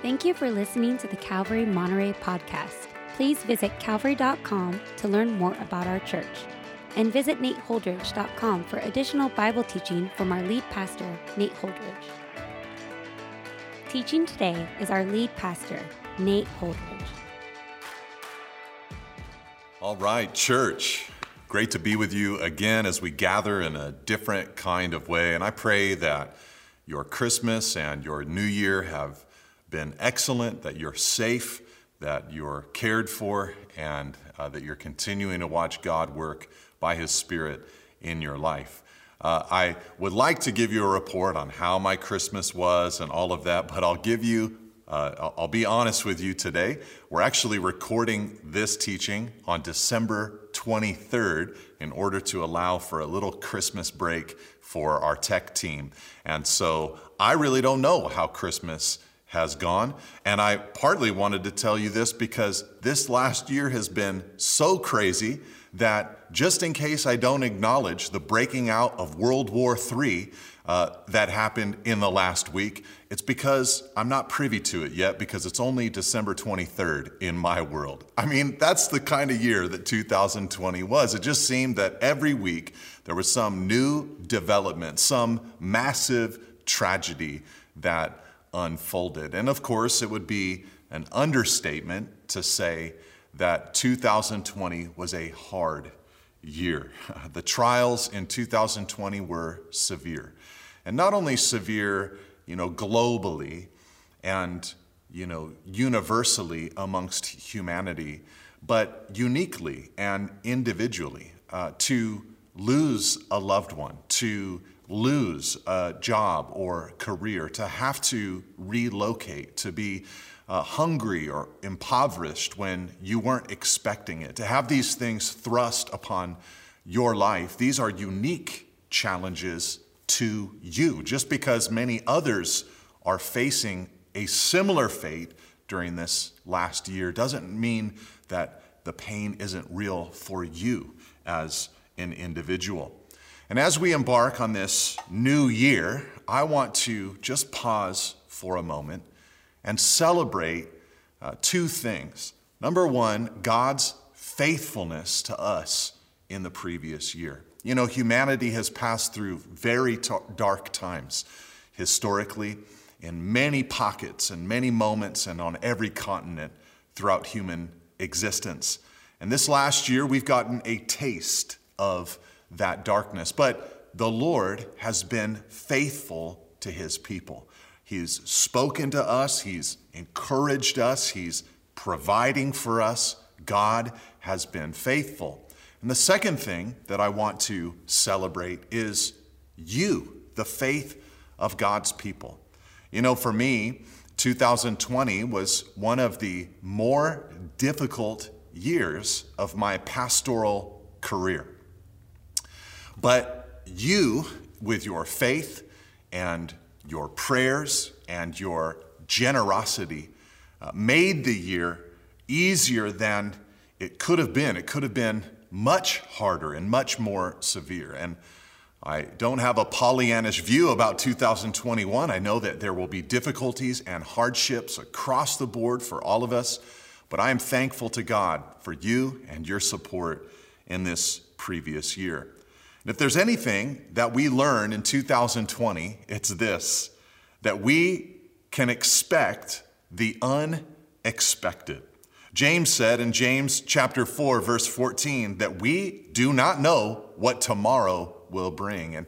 Thank you for listening to the Calvary Monterey podcast. Please visit calvary.com to learn more about our church. And visit nateholdridge.com for additional Bible teaching from our lead pastor, Nate Holdridge. Teaching today is our lead pastor, Nate Holdridge. All right, church. Great to be with you again as we gather in a different kind of way. And I pray that your Christmas and your New Year have been excellent, that you're safe, that you're cared for, and uh, that you're continuing to watch God work by His Spirit in your life. Uh, I would like to give you a report on how my Christmas was and all of that, but I'll give you, uh, I'll be honest with you today. We're actually recording this teaching on December 23rd in order to allow for a little Christmas break for our tech team. And so I really don't know how Christmas has gone. And I partly wanted to tell you this because this last year has been so crazy that just in case I don't acknowledge the breaking out of World War III uh, that happened in the last week, it's because I'm not privy to it yet because it's only December 23rd in my world. I mean, that's the kind of year that 2020 was. It just seemed that every week there was some new development, some massive tragedy that unfolded. And of course, it would be an understatement to say that 2020 was a hard year. The trials in 2020 were severe. And not only severe, you know, globally and, you know, universally amongst humanity, but uniquely and individually. Uh, to lose a loved one, to lose a job or career, to have to relocate, to be uh, hungry or impoverished when you weren't expecting it, to have these things thrust upon your life, these are unique challenges to you. Just because many others are facing a similar fate during this last year doesn't mean that the pain isn't real for you as an individual. And as we embark on this new year, I want to just pause for a moment and celebrate uh, two things. Number one, God's faithfulness to us in the previous year. You know, humanity has passed through very t- dark times historically, in many pockets and many moments, and on every continent throughout human existence. And this last year, we've gotten a taste of that darkness. But the Lord has been faithful to his people. He's spoken to us, he's encouraged us, he's providing for us. God has been faithful. And the second thing that I want to celebrate is you, the faith of God's people. You know, for me, 2020 was one of the more difficult years of my pastoral career. But you, with your faith and your prayers and your generosity, uh, made the year easier than it could have been. It could have been much harder and much more severe. And I don't have a Pollyannish view about 2021. I know that there will be difficulties and hardships across the board for all of us, but I am thankful to God for you and your support in this previous year. And if there's anything that we learn in 2020, it's this that we can expect the unexpected. James said in James chapter 4 verse 14 that we do not know what tomorrow will bring. And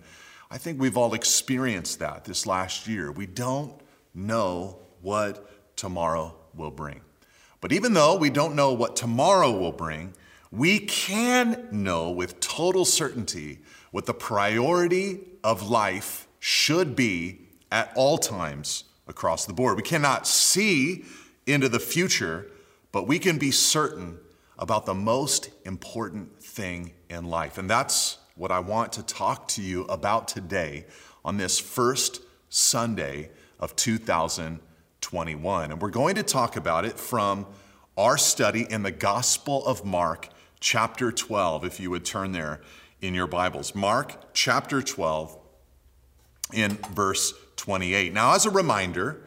I think we've all experienced that this last year. We don't know what tomorrow will bring. But even though we don't know what tomorrow will bring, we can know with total certainty what the priority of life should be at all times across the board. We cannot see into the future, but we can be certain about the most important thing in life. And that's what I want to talk to you about today on this first Sunday of 2021. And we're going to talk about it from our study in the Gospel of Mark chapter 12, if you would turn there in your Bibles. Mark chapter 12, in verse 28. Now, as a reminder,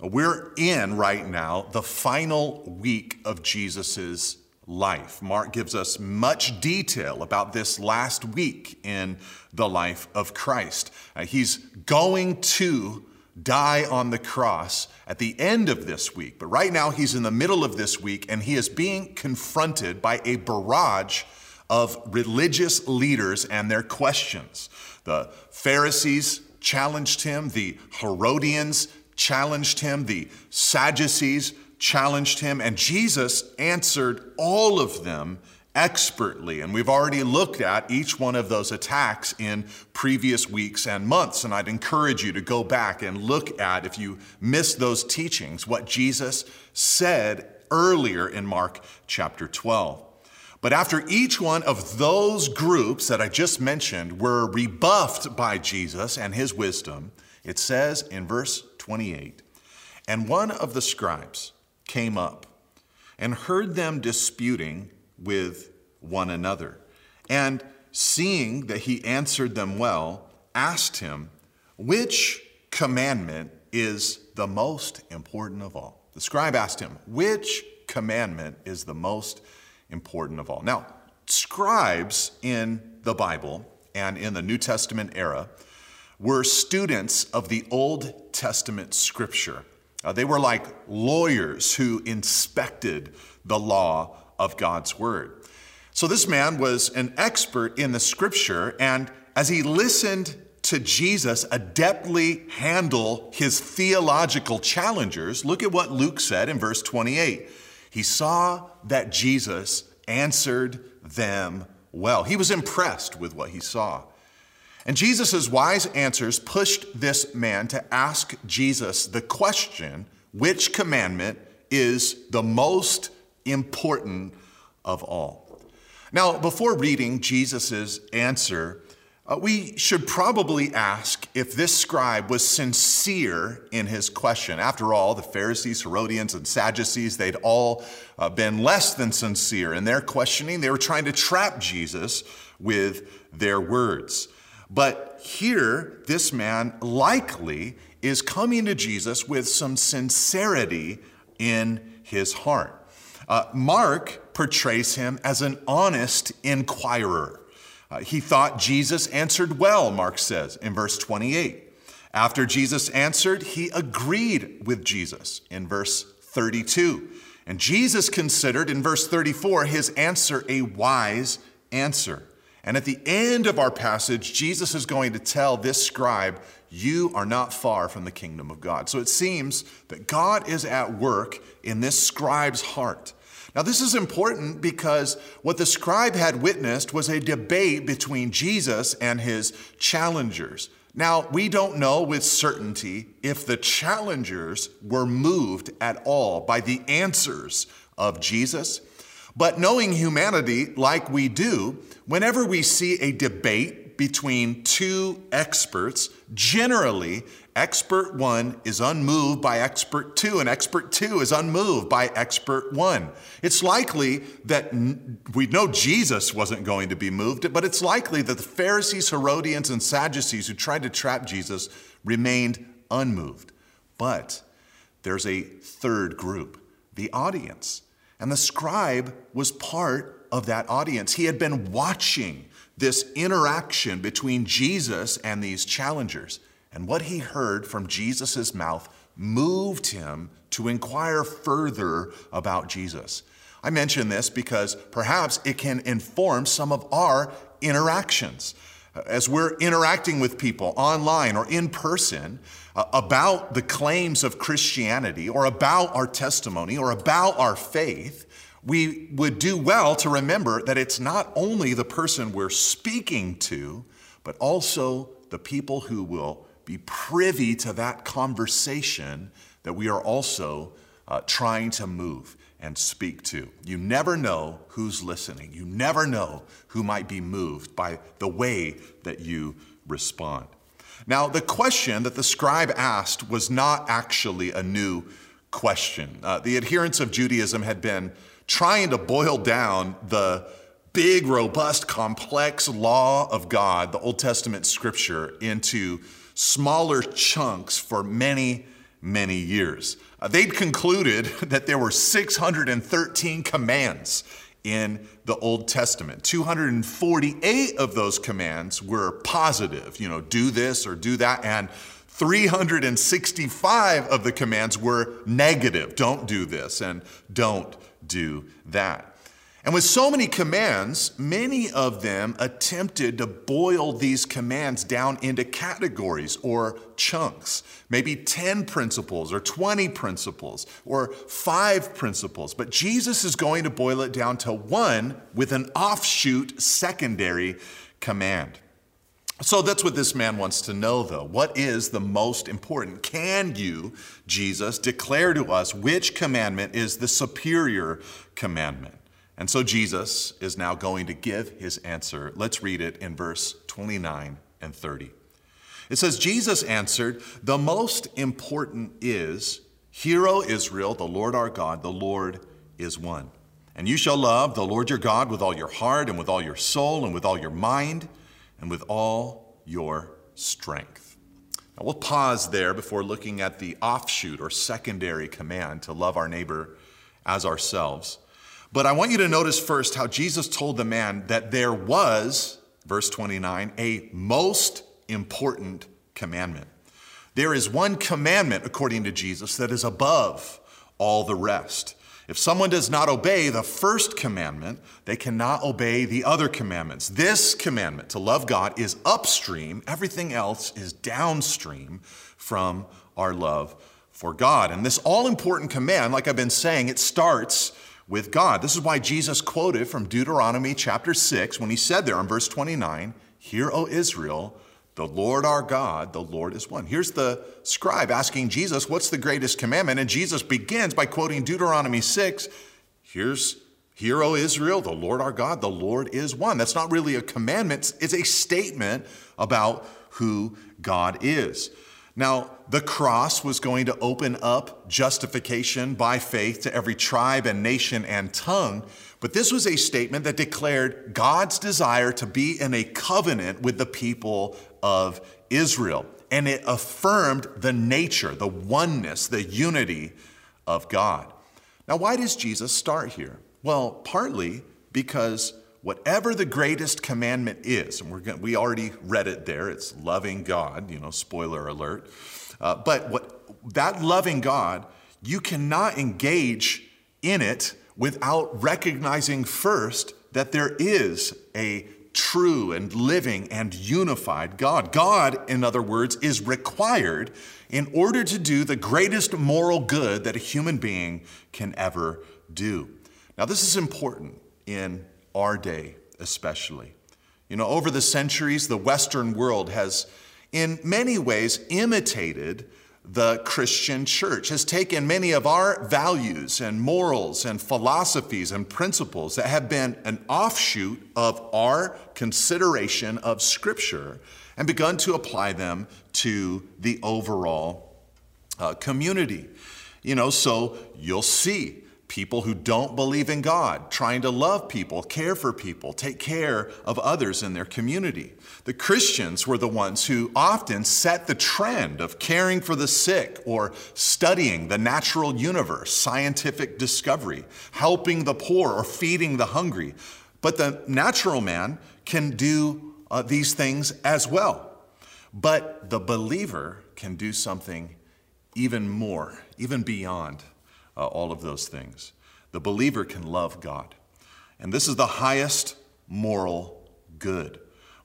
We're in right now the final week of Jesus' life. Mark gives us much detail about this last week in the life of Christ. Uh, he's going to die on the cross at the end of this week, but right now he's in the middle of this week and he is being confronted by a barrage of religious leaders and their questions. The Pharisees challenged him, the Herodians challenged him, the Sadducees challenged him, and Jesus answered all of them expertly. And we've already looked at each one of those attacks in previous weeks and months. And I'd encourage you to go back and look at, if you missed those teachings, what Jesus said earlier in Mark chapter 12. But after each one of those groups that I just mentioned were rebuffed by Jesus and his wisdom, it says in verse 28 And one of the scribes came up and heard them disputing with one another. And seeing that he answered them well, asked him, Which commandment is the most important of all? The scribe asked him, Which commandment is the most important of all? Now, scribes in the Bible and in the New Testament era were students of the Old Testament scripture. Uh, they were like lawyers who inspected the law of God's word. So this man was an expert in the scripture, and as he listened to Jesus adeptly handle his theological challengers, look at what Luke said in verse 28. He saw that Jesus answered them well. He was impressed with what he saw. And Jesus' wise answers pushed this man to ask Jesus the question which commandment is the most important of all? Now, before reading Jesus' answer, uh, we should probably ask if this scribe was sincere in his question. After all, the Pharisees, Herodians, and Sadducees, they'd all uh, been less than sincere in their questioning. They were trying to trap Jesus with their words. But here, this man likely is coming to Jesus with some sincerity in his heart. Uh, Mark portrays him as an honest inquirer. Uh, he thought Jesus answered well, Mark says in verse 28. After Jesus answered, he agreed with Jesus in verse 32. And Jesus considered in verse 34 his answer a wise answer. And at the end of our passage, Jesus is going to tell this scribe, You are not far from the kingdom of God. So it seems that God is at work in this scribe's heart. Now, this is important because what the scribe had witnessed was a debate between Jesus and his challengers. Now, we don't know with certainty if the challengers were moved at all by the answers of Jesus. But knowing humanity like we do, whenever we see a debate between two experts, generally expert one is unmoved by expert two, and expert two is unmoved by expert one. It's likely that we know Jesus wasn't going to be moved, but it's likely that the Pharisees, Herodians, and Sadducees who tried to trap Jesus remained unmoved. But there's a third group, the audience. And the scribe was part of that audience. He had been watching this interaction between Jesus and these challengers. And what he heard from Jesus' mouth moved him to inquire further about Jesus. I mention this because perhaps it can inform some of our interactions. As we're interacting with people online or in person, uh, about the claims of Christianity or about our testimony or about our faith, we would do well to remember that it's not only the person we're speaking to, but also the people who will be privy to that conversation that we are also uh, trying to move and speak to. You never know who's listening. You never know who might be moved by the way that you respond. Now, the question that the scribe asked was not actually a new question. Uh, the adherents of Judaism had been trying to boil down the big, robust, complex law of God, the Old Testament scripture, into smaller chunks for many, many years. Uh, they'd concluded that there were 613 commands in the Old Testament. 248 of those commands were positive, you know, do this or do that, and 365 of the commands were negative, don't do this and don't do that. And with so many commands, many of them attempted to boil these commands down into categories or chunks, maybe 10 principles or 20 principles or five principles. But Jesus is going to boil it down to one with an offshoot secondary command. So that's what this man wants to know, though. What is the most important? Can you, Jesus, declare to us which commandment is the superior commandment? And so Jesus is now going to give his answer. Let's read it in verse 29 and 30. It says, Jesus answered, The most important is, Hear, O Israel, the Lord our God, the Lord is one. And you shall love the Lord your God with all your heart, and with all your soul, and with all your mind, and with all your strength. Now we'll pause there before looking at the offshoot or secondary command to love our neighbor as ourselves. But I want you to notice first how Jesus told the man that there was, verse 29, a most important commandment. There is one commandment, according to Jesus, that is above all the rest. If someone does not obey the first commandment, they cannot obey the other commandments. This commandment, to love God, is upstream, everything else is downstream from our love for God. And this all important command, like I've been saying, it starts with God. This is why Jesus quoted from Deuteronomy chapter 6 when he said there in verse 29 Hear, O Israel, the Lord our God, the Lord is one. Here's the scribe asking Jesus, What's the greatest commandment? And Jesus begins by quoting Deuteronomy 6. Here's Hear, O Israel, the Lord our God, the Lord is one. That's not really a commandment, it's a statement about who God is. Now, the cross was going to open up justification by faith to every tribe and nation and tongue, but this was a statement that declared God's desire to be in a covenant with the people of Israel. And it affirmed the nature, the oneness, the unity of God. Now, why does Jesus start here? Well, partly because whatever the greatest commandment is, and we're going, we already read it there, it's loving God, you know, spoiler alert. Uh, but what, that loving God, you cannot engage in it without recognizing first that there is a true and living and unified God. God, in other words, is required in order to do the greatest moral good that a human being can ever do. Now, this is important in our day, especially. You know, over the centuries, the Western world has, in many ways, imitated the Christian church, has taken many of our values and morals and philosophies and principles that have been an offshoot of our consideration of Scripture and begun to apply them to the overall uh, community. You know, so you'll see people who don't believe in God, trying to love people, care for people, take care of others in their community. The Christians were the ones who often set the trend of caring for the sick or studying the natural universe, scientific discovery, helping the poor or feeding the hungry. But the natural man can do uh, these things as well. But the believer can do something even more, even beyond uh, all of those things. The believer can love God. And this is the highest moral good.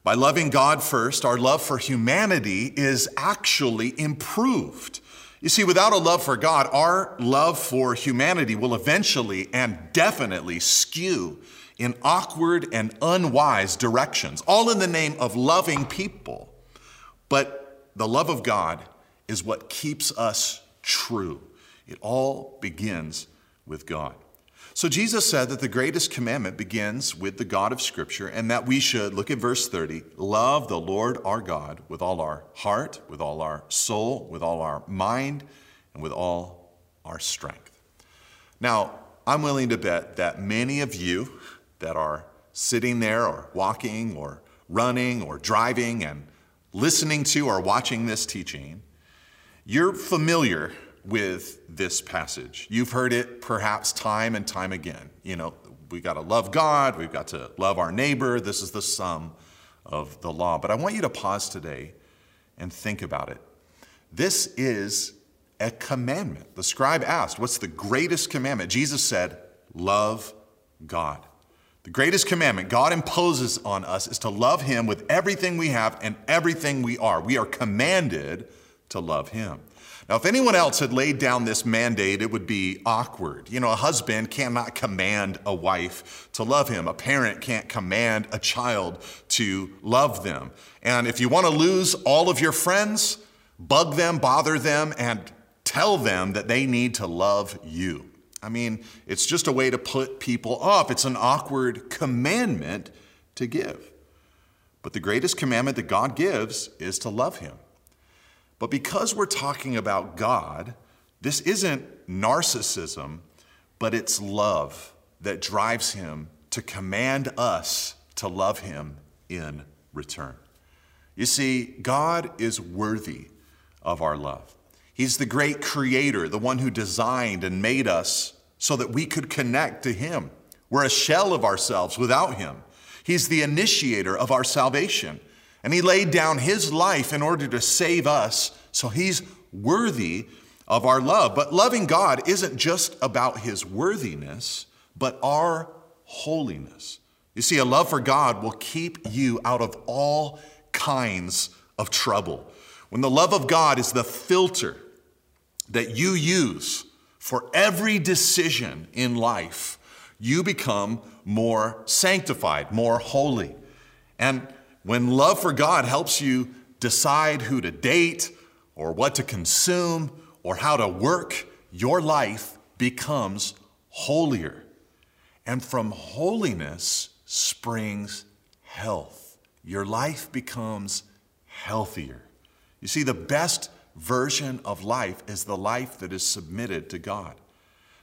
By loving God first, our love for humanity is actually improved. You see, without a love for God, our love for humanity will eventually and definitely skew in awkward and unwise directions, all in the name of loving people. But the love of God is what keeps us true. It all begins with God. So Jesus said that the greatest commandment begins with the God of Scripture and that we should, look at verse 30, love the Lord our God with all our heart, with all our soul, with all our mind, and with all our strength. Now, I'm willing to bet that many of you that are sitting there or walking or running or driving and listening to or watching this teaching, you're familiar with this passage. You've heard it perhaps time and time again. You know, we got to love God, we've got to love our neighbor. This is the sum of the law. But I want you to pause today and think about it. This is a commandment. The scribe asked, What's the greatest commandment? Jesus said, Love God. The greatest commandment God imposes on us is to love Him with everything we have and everything we are. We are commanded to love Him. Now, if anyone else had laid down this mandate, it would be awkward. You know, a husband cannot command a wife to love him, a parent can't command a child to love them. And if you want to lose all of your friends, bug them, bother them, and tell them that they need to love you. I mean, it's just a way to put people off. It's an awkward commandment to give. But the greatest commandment that God gives is to love Him. But because we're talking about God, this isn't narcissism, but it's love that drives Him to command us to love Him in return. You see, God is worthy of our love. He's the great creator, the one who designed and made us so that we could connect to Him. We're a shell of ourselves without Him. He's the initiator of our salvation. And He laid down His life in order to save us, so He's worthy of our love. But loving God isn't just about His worthiness, but our holiness. You see, a love for God will keep you out of all kinds of trouble. When the love of God is the filter that you use for every decision in life, you become more sanctified, more holy. And when love for God helps you decide who to date or what to consume or how to work, your life becomes holier. And from holiness springs health. Your life becomes healthier. You see, the best version of life is the life that is submitted to God.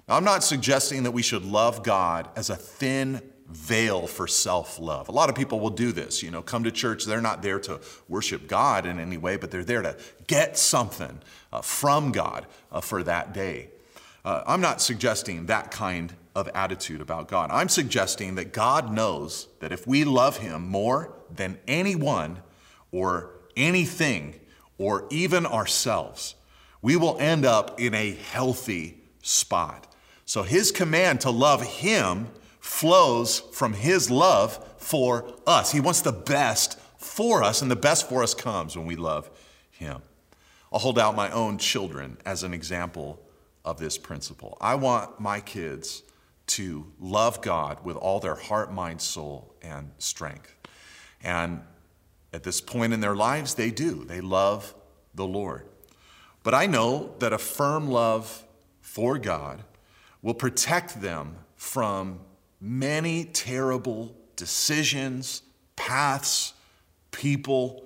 Now, I'm not suggesting that we should love God as a thin veil for self love. A lot of people will do this, you know, come to church, they're not there to worship God in any way, but they're there to get something uh, from God uh, for that day. Uh, I'm not suggesting that kind of attitude about God. I'm suggesting that God knows that if we love Him more than anyone or anything, or even ourselves, we will end up in a healthy spot. So his command to love him flows from his love for us. He wants the best for us, and the best for us comes when we love him. I'll hold out my own children as an example of this principle. I want my kids to love God with all their heart, mind, soul, and strength. And at this point in their lives, they do. They love the Lord. But I know that a firm love for God will protect them from many terrible decisions, paths, people,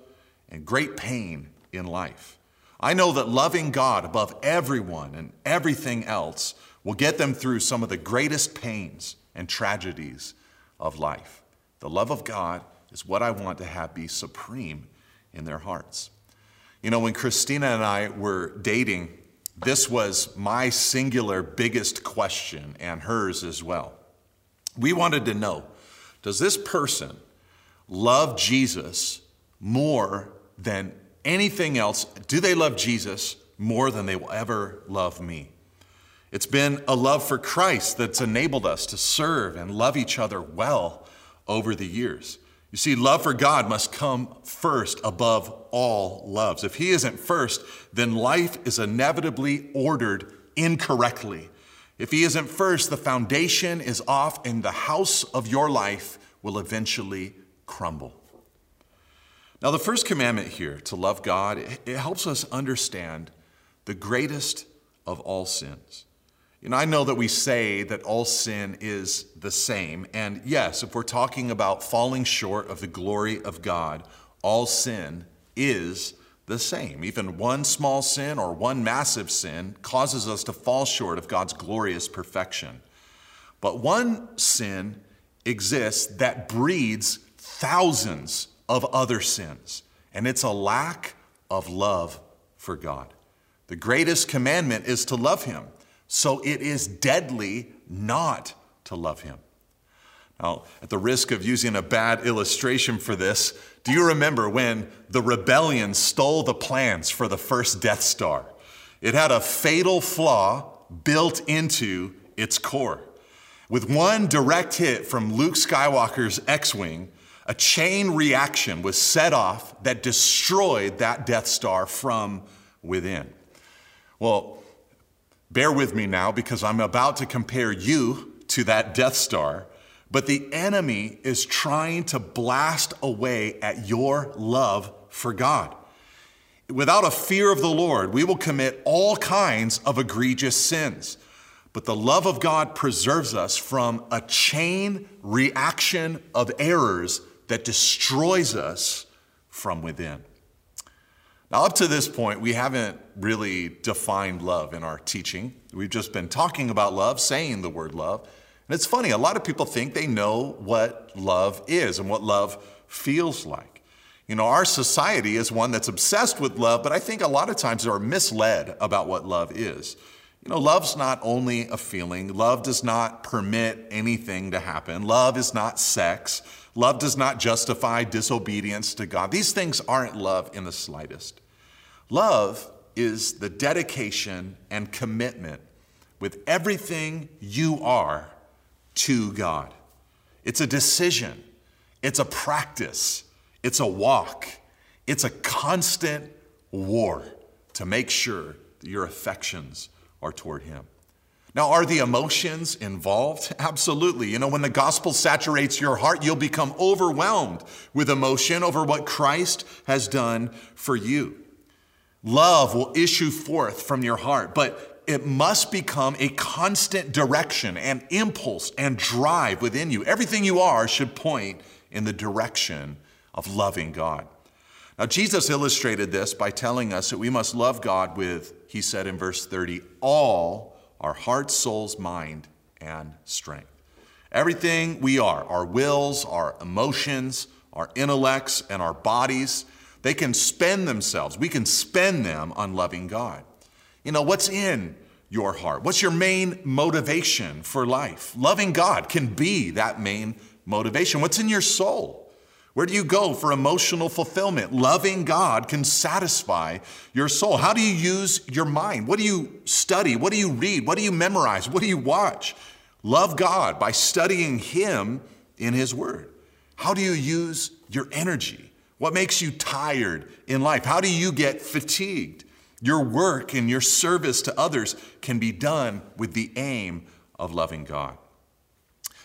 and great pain in life. I know that loving God above everyone and everything else will get them through some of the greatest pains and tragedies of life. The love of God is what I want to have be supreme in their hearts. You know, when Christina and I were dating, this was my singular biggest question and hers as well. We wanted to know does this person love Jesus more than anything else? Do they love Jesus more than they will ever love me? It's been a love for Christ that's enabled us to serve and love each other well over the years. You see, love for God must come first above all loves. If He isn't first, then life is inevitably ordered incorrectly. If He isn't first, the foundation is off and the house of your life will eventually crumble. Now, the first commandment here, to love God, it helps us understand the greatest of all sins. Know, I know that we say that all sin is the same. And yes, if we're talking about falling short of the glory of God, all sin is the same. Even one small sin or one massive sin causes us to fall short of God's glorious perfection. But one sin exists that breeds thousands of other sins, and it's a lack of love for God. The greatest commandment is to love him. So it is deadly not to love him. Now, at the risk of using a bad illustration for this, do you remember when the rebellion stole the plans for the first Death Star? It had a fatal flaw built into its core. With one direct hit from Luke Skywalker's X Wing, a chain reaction was set off that destroyed that Death Star from within. Well, bear with me now because I'm about to compare you to that Death Star, but the enemy is trying to blast away at your love for God. Without a fear of the Lord, we will commit all kinds of egregious sins. But the love of God preserves us from a chain reaction of errors that destroys us from within. Now, up to this point, we haven't really defined love in our teaching. We've just been talking about love, saying the word love. And it's funny, a lot of people think they know what love is and what love feels like. You know, our society is one that's obsessed with love, but I think a lot of times they're misled about what love is. You know, love's not only a feeling, love does not permit anything to happen, love is not sex. Love does not justify disobedience to God. These things aren't love in the slightest. Love is the dedication and commitment with everything you are to God. It's a decision, it's a practice, it's a walk, it's a constant war to make sure that your affections are toward Him. Now, are the emotions involved? Absolutely. You know, when the gospel saturates your heart, you'll become overwhelmed with emotion over what Christ has done for you. Love will issue forth from your heart, but it must become a constant direction and impulse and drive within you. Everything you are should point in the direction of loving God. Now, Jesus illustrated this by telling us that we must love God with, he said in verse 30, all our heart, souls, mind, and strength. Everything we are, our wills, our emotions, our intellects, and our bodies, they can spend themselves, we can spend them on loving God. You know, what's in your heart? What's your main motivation for life? Loving God can be that main motivation. What's in your soul? Where do you go for emotional fulfillment? Loving God can satisfy your soul. How do you use your mind? What do you study? What do you read? What do you memorize? What do you watch? Love God by studying Him in His Word. How do you use your energy? What makes you tired in life? How do you get fatigued? Your work and your service to others can be done with the aim of loving God.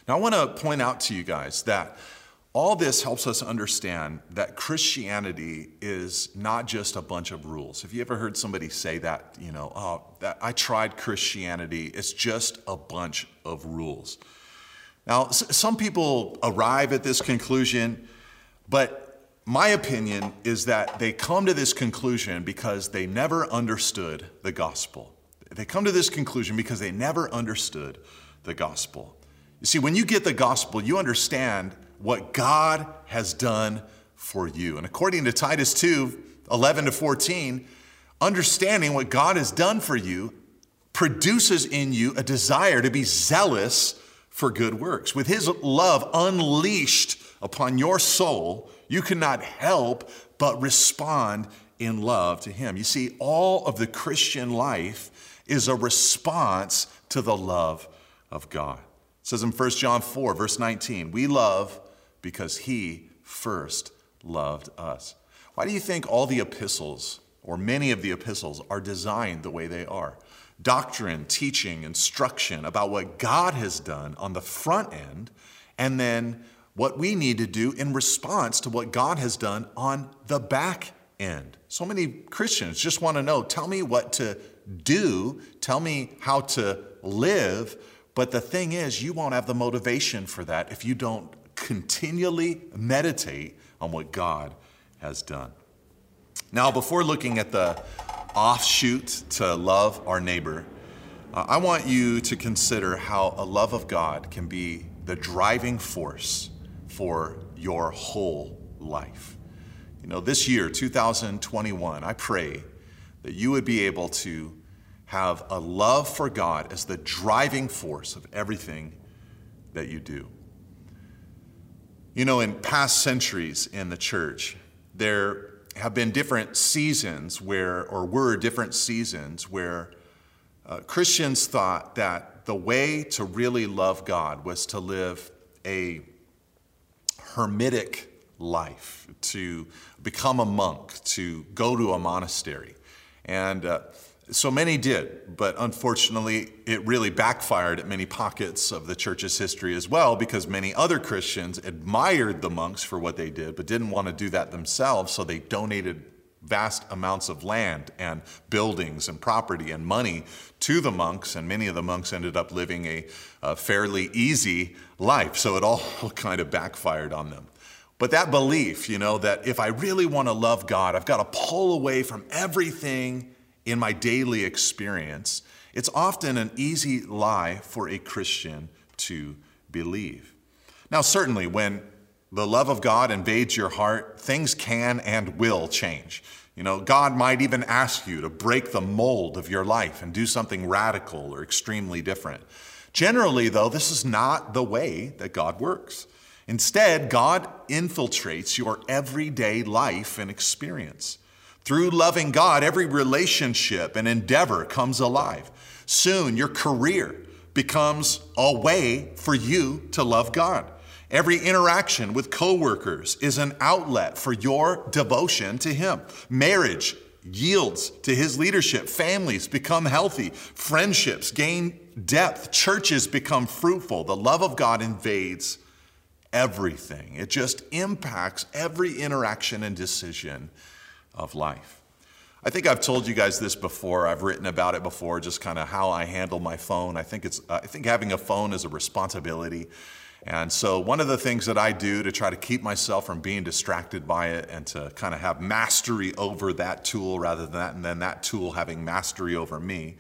Now, I want to point out to you guys that all this helps us understand that Christianity is not just a bunch of rules. Have you ever heard somebody say that, you know, oh, that, I tried Christianity, it's just a bunch of rules. Now, some people arrive at this conclusion, but my opinion is that they come to this conclusion because they never understood the gospel. They come to this conclusion because they never understood the gospel. You see, when you get the gospel, you understand what God has done for you. And according to Titus 2 11 to 14, understanding what God has done for you produces in you a desire to be zealous for good works. With His love unleashed upon your soul, you cannot help but respond in love to Him. You see, all of the Christian life is a response to the love of God. It says in 1 John 4, verse 19, we love because he first loved us. Why do you think all the epistles, or many of the epistles, are designed the way they are? Doctrine, teaching, instruction about what God has done on the front end, and then what we need to do in response to what God has done on the back end. So many Christians just want to know tell me what to do, tell me how to live. But the thing is, you won't have the motivation for that if you don't continually meditate on what God has done. Now, before looking at the offshoot to love our neighbor, uh, I want you to consider how a love of God can be the driving force for your whole life. You know, this year, 2021, I pray that you would be able to have a love for God as the driving force of everything that you do. You know, in past centuries in the church, there have been different seasons where, or were different seasons where uh, Christians thought that the way to really love God was to live a hermitic life, to become a monk, to go to a monastery. And uh, so many did, but unfortunately, it really backfired at many pockets of the church's history as well because many other Christians admired the monks for what they did, but didn't want to do that themselves, so they donated vast amounts of land and buildings and property and money to the monks, and many of the monks ended up living a, a fairly easy life. So it all kind of backfired on them. But that belief, you know, that if I really want to love God, I've got to pull away from everything in my daily experience, it's often an easy lie for a Christian to believe. Now, certainly, when the love of God invades your heart, things can and will change. You know, God might even ask you to break the mold of your life and do something radical or extremely different. Generally, though, this is not the way that God works. Instead, God infiltrates your everyday life and experience. Through loving God, every relationship and endeavor comes alive. Soon, your career becomes a way for you to love God. Every interaction with coworkers is an outlet for your devotion to Him. Marriage yields to His leadership. Families become healthy. Friendships gain depth. Churches become fruitful. The love of God invades everything. It just impacts every interaction and decision of life. I think I've told you guys this before. I've written about it before, just kind of how I handle my phone. I think it's I think having a phone is a responsibility. And so one of the things that I do to try to keep myself from being distracted by it and to kind of have mastery over that tool rather than that and then that tool having mastery over me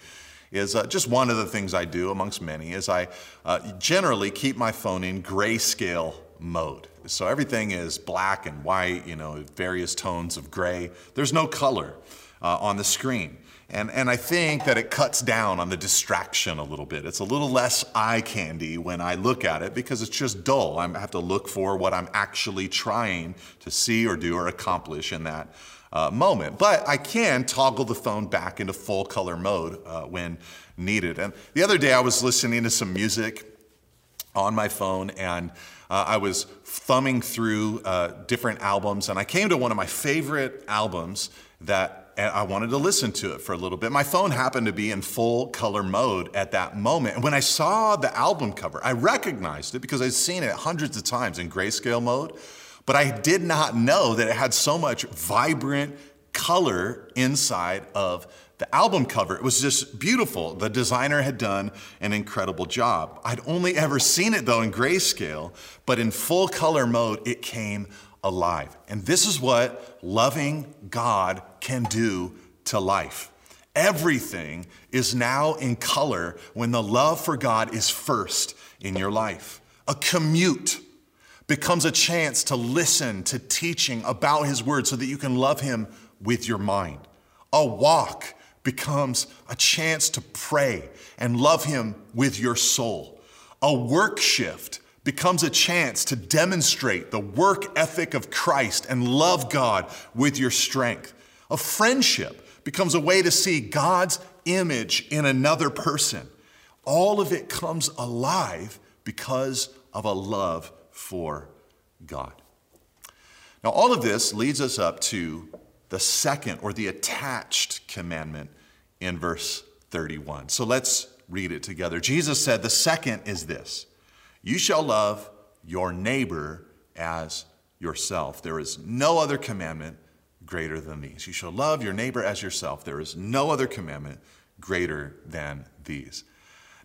is uh, just one of the things I do amongst many is I uh, generally keep my phone in grayscale mode. So everything is black and white, you know, various tones of gray. There's no color uh, on the screen. And, and I think that it cuts down on the distraction a little bit. It's a little less eye candy when I look at it because it's just dull. I have to look for what I'm actually trying to see or do or accomplish in that uh, moment. But I can toggle the phone back into full color mode uh, when needed. And the other day I was listening to some music on my phone and uh, I was thumbing through uh, different albums, and I came to one of my favorite albums that I wanted to listen to it for a little bit. My phone happened to be in full color mode at that moment. And when I saw the album cover, I recognized it because I'd seen it hundreds of times in grayscale mode, but I did not know that it had so much vibrant color inside of the album cover. It was just beautiful. The designer had done an incredible job. I'd only ever seen it though in grayscale, but in full color mode, it came alive. And this is what loving God can do to life. Everything is now in color when the love for God is first in your life. A commute becomes a chance to listen to teaching about His Word so that you can love Him with your mind. A walk becomes a chance to pray and love Him with your soul. A work shift becomes a chance to demonstrate the work ethic of Christ and love God with your strength. A friendship becomes a way to see God's image in another person. All of it comes alive because of a love for God. Now, all of this leads us up to the second or the attached commandment in verse 31. So let's read it together. Jesus said, The second is this you shall love your neighbor as yourself. There is no other commandment greater than these. You shall love your neighbor as yourself. There is no other commandment greater than these.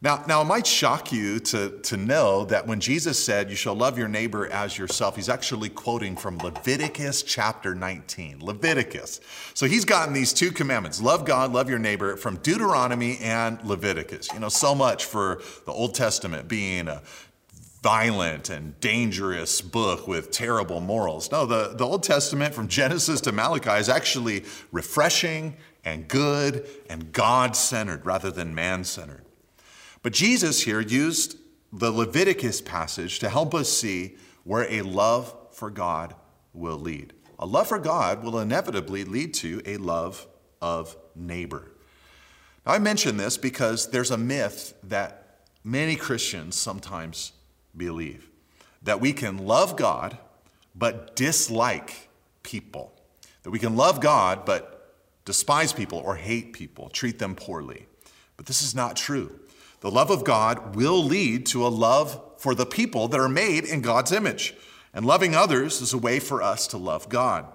Now, now, it might shock you to, to know that when Jesus said, You shall love your neighbor as yourself, he's actually quoting from Leviticus chapter 19. Leviticus. So he's gotten these two commandments love God, love your neighbor from Deuteronomy and Leviticus. You know, so much for the Old Testament being a violent and dangerous book with terrible morals. No, the, the Old Testament from Genesis to Malachi is actually refreshing and good and God centered rather than man centered. But Jesus here used the Leviticus passage to help us see where a love for God will lead. A love for God will inevitably lead to a love of neighbor. Now, I mention this because there's a myth that many Christians sometimes believe that we can love God but dislike people. That we can love God but despise people or hate people, treat them poorly. But this is not true. The love of God will lead to a love for the people that are made in God's image. And loving others is a way for us to love God.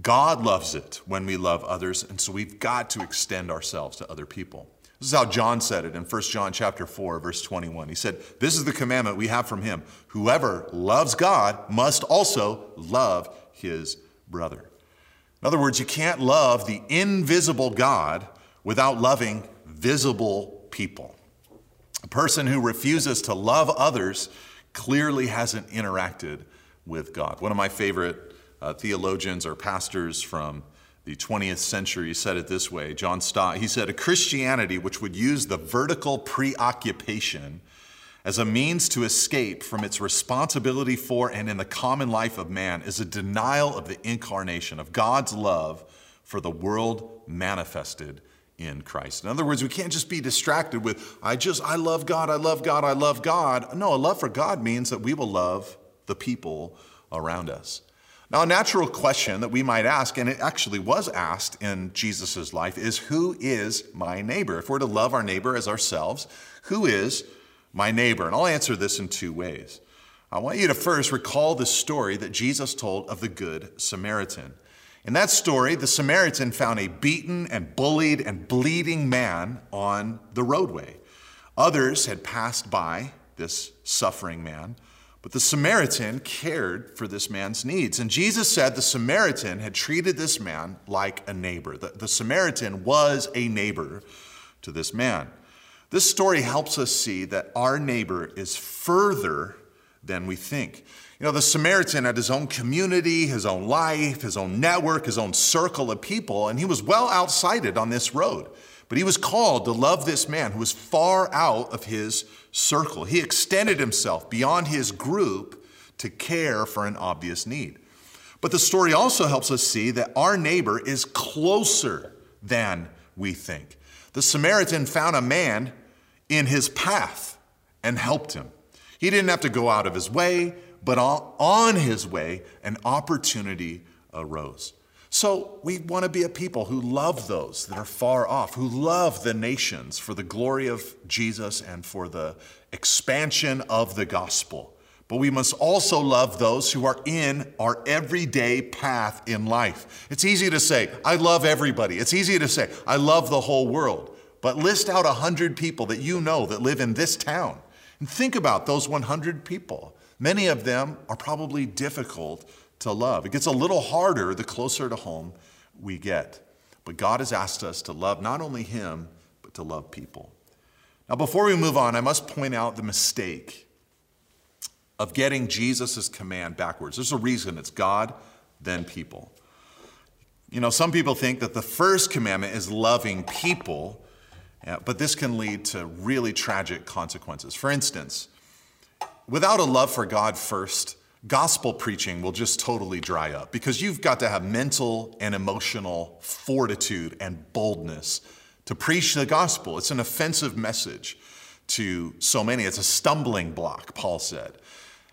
God loves it when we love others, and so we've got to extend ourselves to other people. This is how John said it in 1 John chapter 4 verse 21. He said, "This is the commandment we have from him. Whoever loves God must also love his brother." In other words, you can't love the invisible God without loving visible people. A person who refuses to love others clearly hasn't interacted with God. One of my favorite uh, theologians or pastors from the 20th century said it this way John Stott, he said, a Christianity which would use the vertical preoccupation as a means to escape from its responsibility for and in the common life of man is a denial of the incarnation, of God's love for the world manifested in Christ. In other words, we can't just be distracted with, I just, I love God, I love God, I love God. No, a love for God means that we will love the people around us. Now, a natural question that we might ask, and it actually was asked in Jesus' life, is who is my neighbor? If we're to love our neighbor as ourselves, who is my neighbor? And I'll answer this in two ways. I want you to first recall the story that Jesus told of the Good Samaritan. In that story, the Samaritan found a beaten and bullied and bleeding man on the roadway. Others had passed by this suffering man. But the Samaritan cared for this man's needs. And Jesus said the Samaritan had treated this man like a neighbor. The, the Samaritan was a neighbor to this man. This story helps us see that our neighbor is further than we think. You know, the Samaritan had his own community, his own life, his own network, his own circle of people, and he was well outside it on this road. But he was called to love this man who was far out of his circle. He extended himself beyond his group to care for an obvious need. But the story also helps us see that our neighbor is closer than we think. The Samaritan found a man in his path and helped him. He didn't have to go out of his way, but on his way, an opportunity arose. So we want to be a people who love those that are far off, who love the nations for the glory of Jesus and for the expansion of the gospel. But we must also love those who are in our everyday path in life. It's easy to say, I love everybody. It's easy to say, I love the whole world. But list out 100 people that you know that live in this town and think about those 100 people. Many of them are probably difficult to love. It gets a little harder the closer to home we get. But God has asked us to love not only Him, but to love people. Now, before we move on, I must point out the mistake of getting Jesus' command backwards. There's a reason it's God, then people. You know, some people think that the first commandment is loving people, but this can lead to really tragic consequences. For instance, without a love for God first, gospel preaching will just totally dry up because you've got to have mental and emotional fortitude and boldness to preach the gospel. It's an offensive message to so many, it's a stumbling block, Paul said.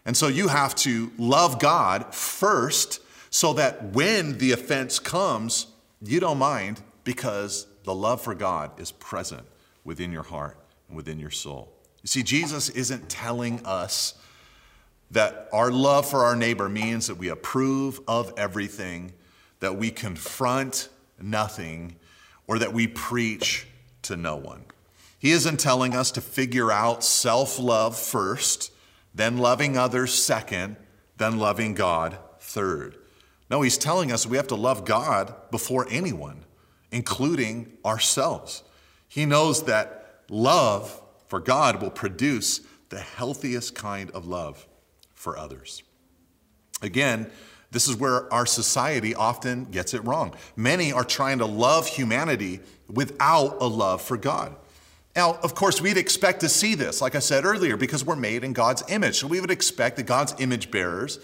And so you have to love God first so that when the offense comes, you don't mind because the love for God is present within your heart and within your soul. You see, Jesus isn't telling us that our love for our neighbor means that we approve of everything, that we confront nothing, or that we preach to no one. He isn't telling us to figure out self love first, then loving others second, then loving God third. No, he's telling us we have to love God before anyone, including ourselves. He knows that love for God will produce the healthiest kind of love for others. Again, This is where our society often gets it wrong. Many are trying to love humanity without a love for God. Now, of course, we'd expect to see this, like I said earlier, because we're made in God's image. So we would expect that God's image bearers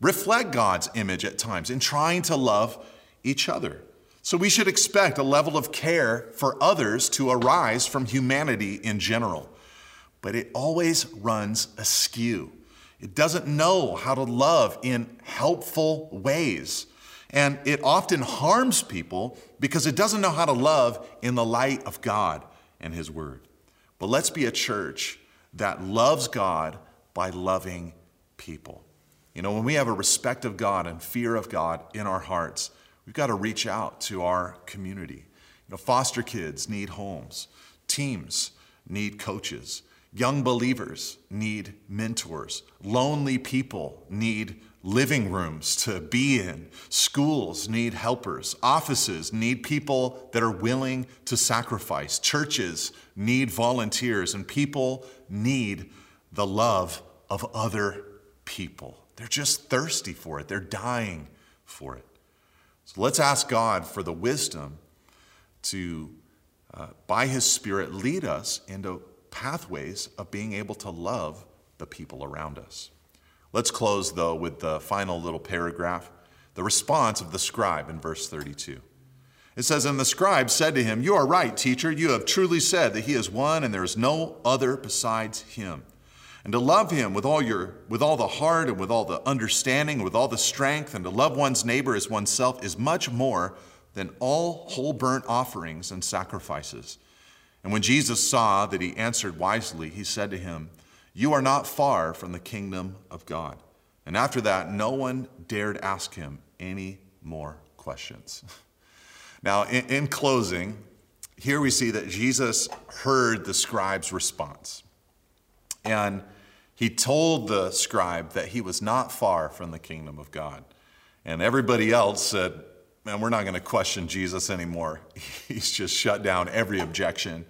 reflect God's image at times in trying to love each other. So we should expect a level of care for others to arise from humanity in general. But it always runs askew. It doesn't know how to love in helpful ways. And it often harms people because it doesn't know how to love in the light of God and His Word. But let's be a church that loves God by loving people. You know, when we have a respect of God and fear of God in our hearts, we've got to reach out to our community. You know, foster kids need homes, teams need coaches, young believers need mentors, lonely people need living rooms to be in. Schools need helpers. Offices need people that are willing to sacrifice. Churches need volunteers, and people need the love of other people. They're just thirsty for it, they're dying for it. So let's ask God for the wisdom to, uh, by His Spirit, lead us into pathways of being able to love the people around us. Let's close, though, with the final little paragraph the response of the scribe in verse 32. It says, And the scribe said to him, You are right, teacher. You have truly said that he is one and there is no other besides him. And to love him with all your with all the heart and with all the understanding, and with all the strength, and to love one's neighbor as oneself is much more than all whole burnt offerings and sacrifices. And when Jesus saw that he answered wisely, he said to him, you are not far from the kingdom of God. And after that, no one dared ask him any more questions. Now, in, in, closing, here we see that Jesus heard the scribe's response. And he told the scribe that he was not far from the kingdom of God. And everybody else said, Man, we're not going to question Jesus anymore. He's just shut down every objection.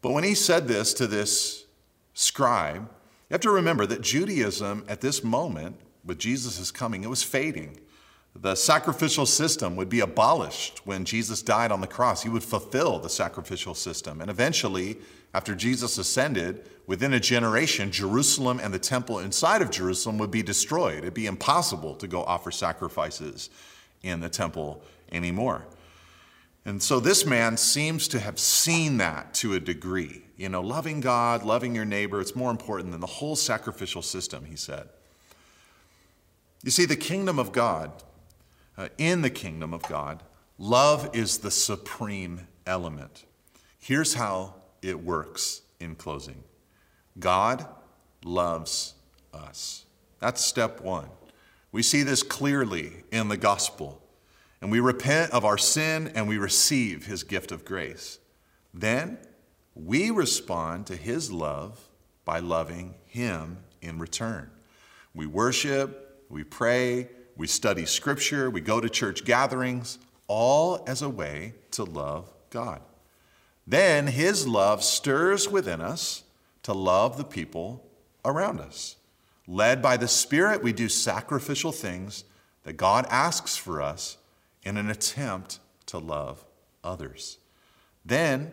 But when he said this to this scribe, you have to remember that Judaism at this moment, with Jesus' coming, it was fading. The sacrificial system would be abolished when Jesus died on the cross. He would fulfill the sacrificial system. And eventually, after Jesus ascended, within a generation, Jerusalem and the temple inside of Jerusalem would be destroyed. It'd be impossible to go offer sacrifices in the temple anymore. And so this man seems to have seen that to a degree. You know, loving God, loving your neighbor, it's more important than the whole sacrificial system, he said. You see, the kingdom of God, uh, in the kingdom of God, love is the supreme element. Here's how it works in closing God loves us. That's step one. We see this clearly in the gospel and we repent of our sin and we receive his gift of grace. Then we respond to his love by loving him in return. We worship, we pray, we study scripture, we go to church gatherings, all as a way to love God. Then his love stirs within us to love the people around us. Led by the Spirit, we do sacrificial things that God asks for us in an attempt to love others. Then,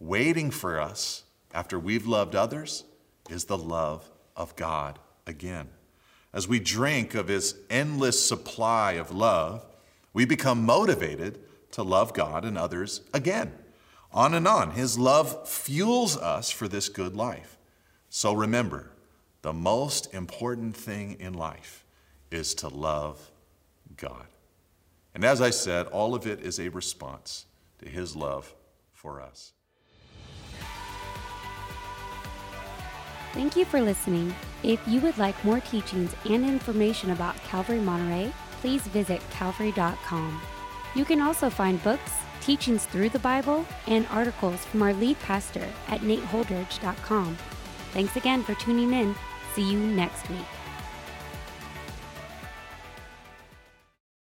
waiting for us after we've loved others is the love of God again. As we drink of His endless supply of love, we become motivated to love God and others again. On and on. His love fuels us for this good life. So remember, the most important thing in life is to love God. And as I said, all of it is a response to his love for us. Thank you for listening. If you would like more teachings and information about Calvary Monterey, please visit calvary.com. You can also find books, teachings through the Bible, and articles from our lead pastor at nateholdridge.com. Thanks again for tuning in. See you next week.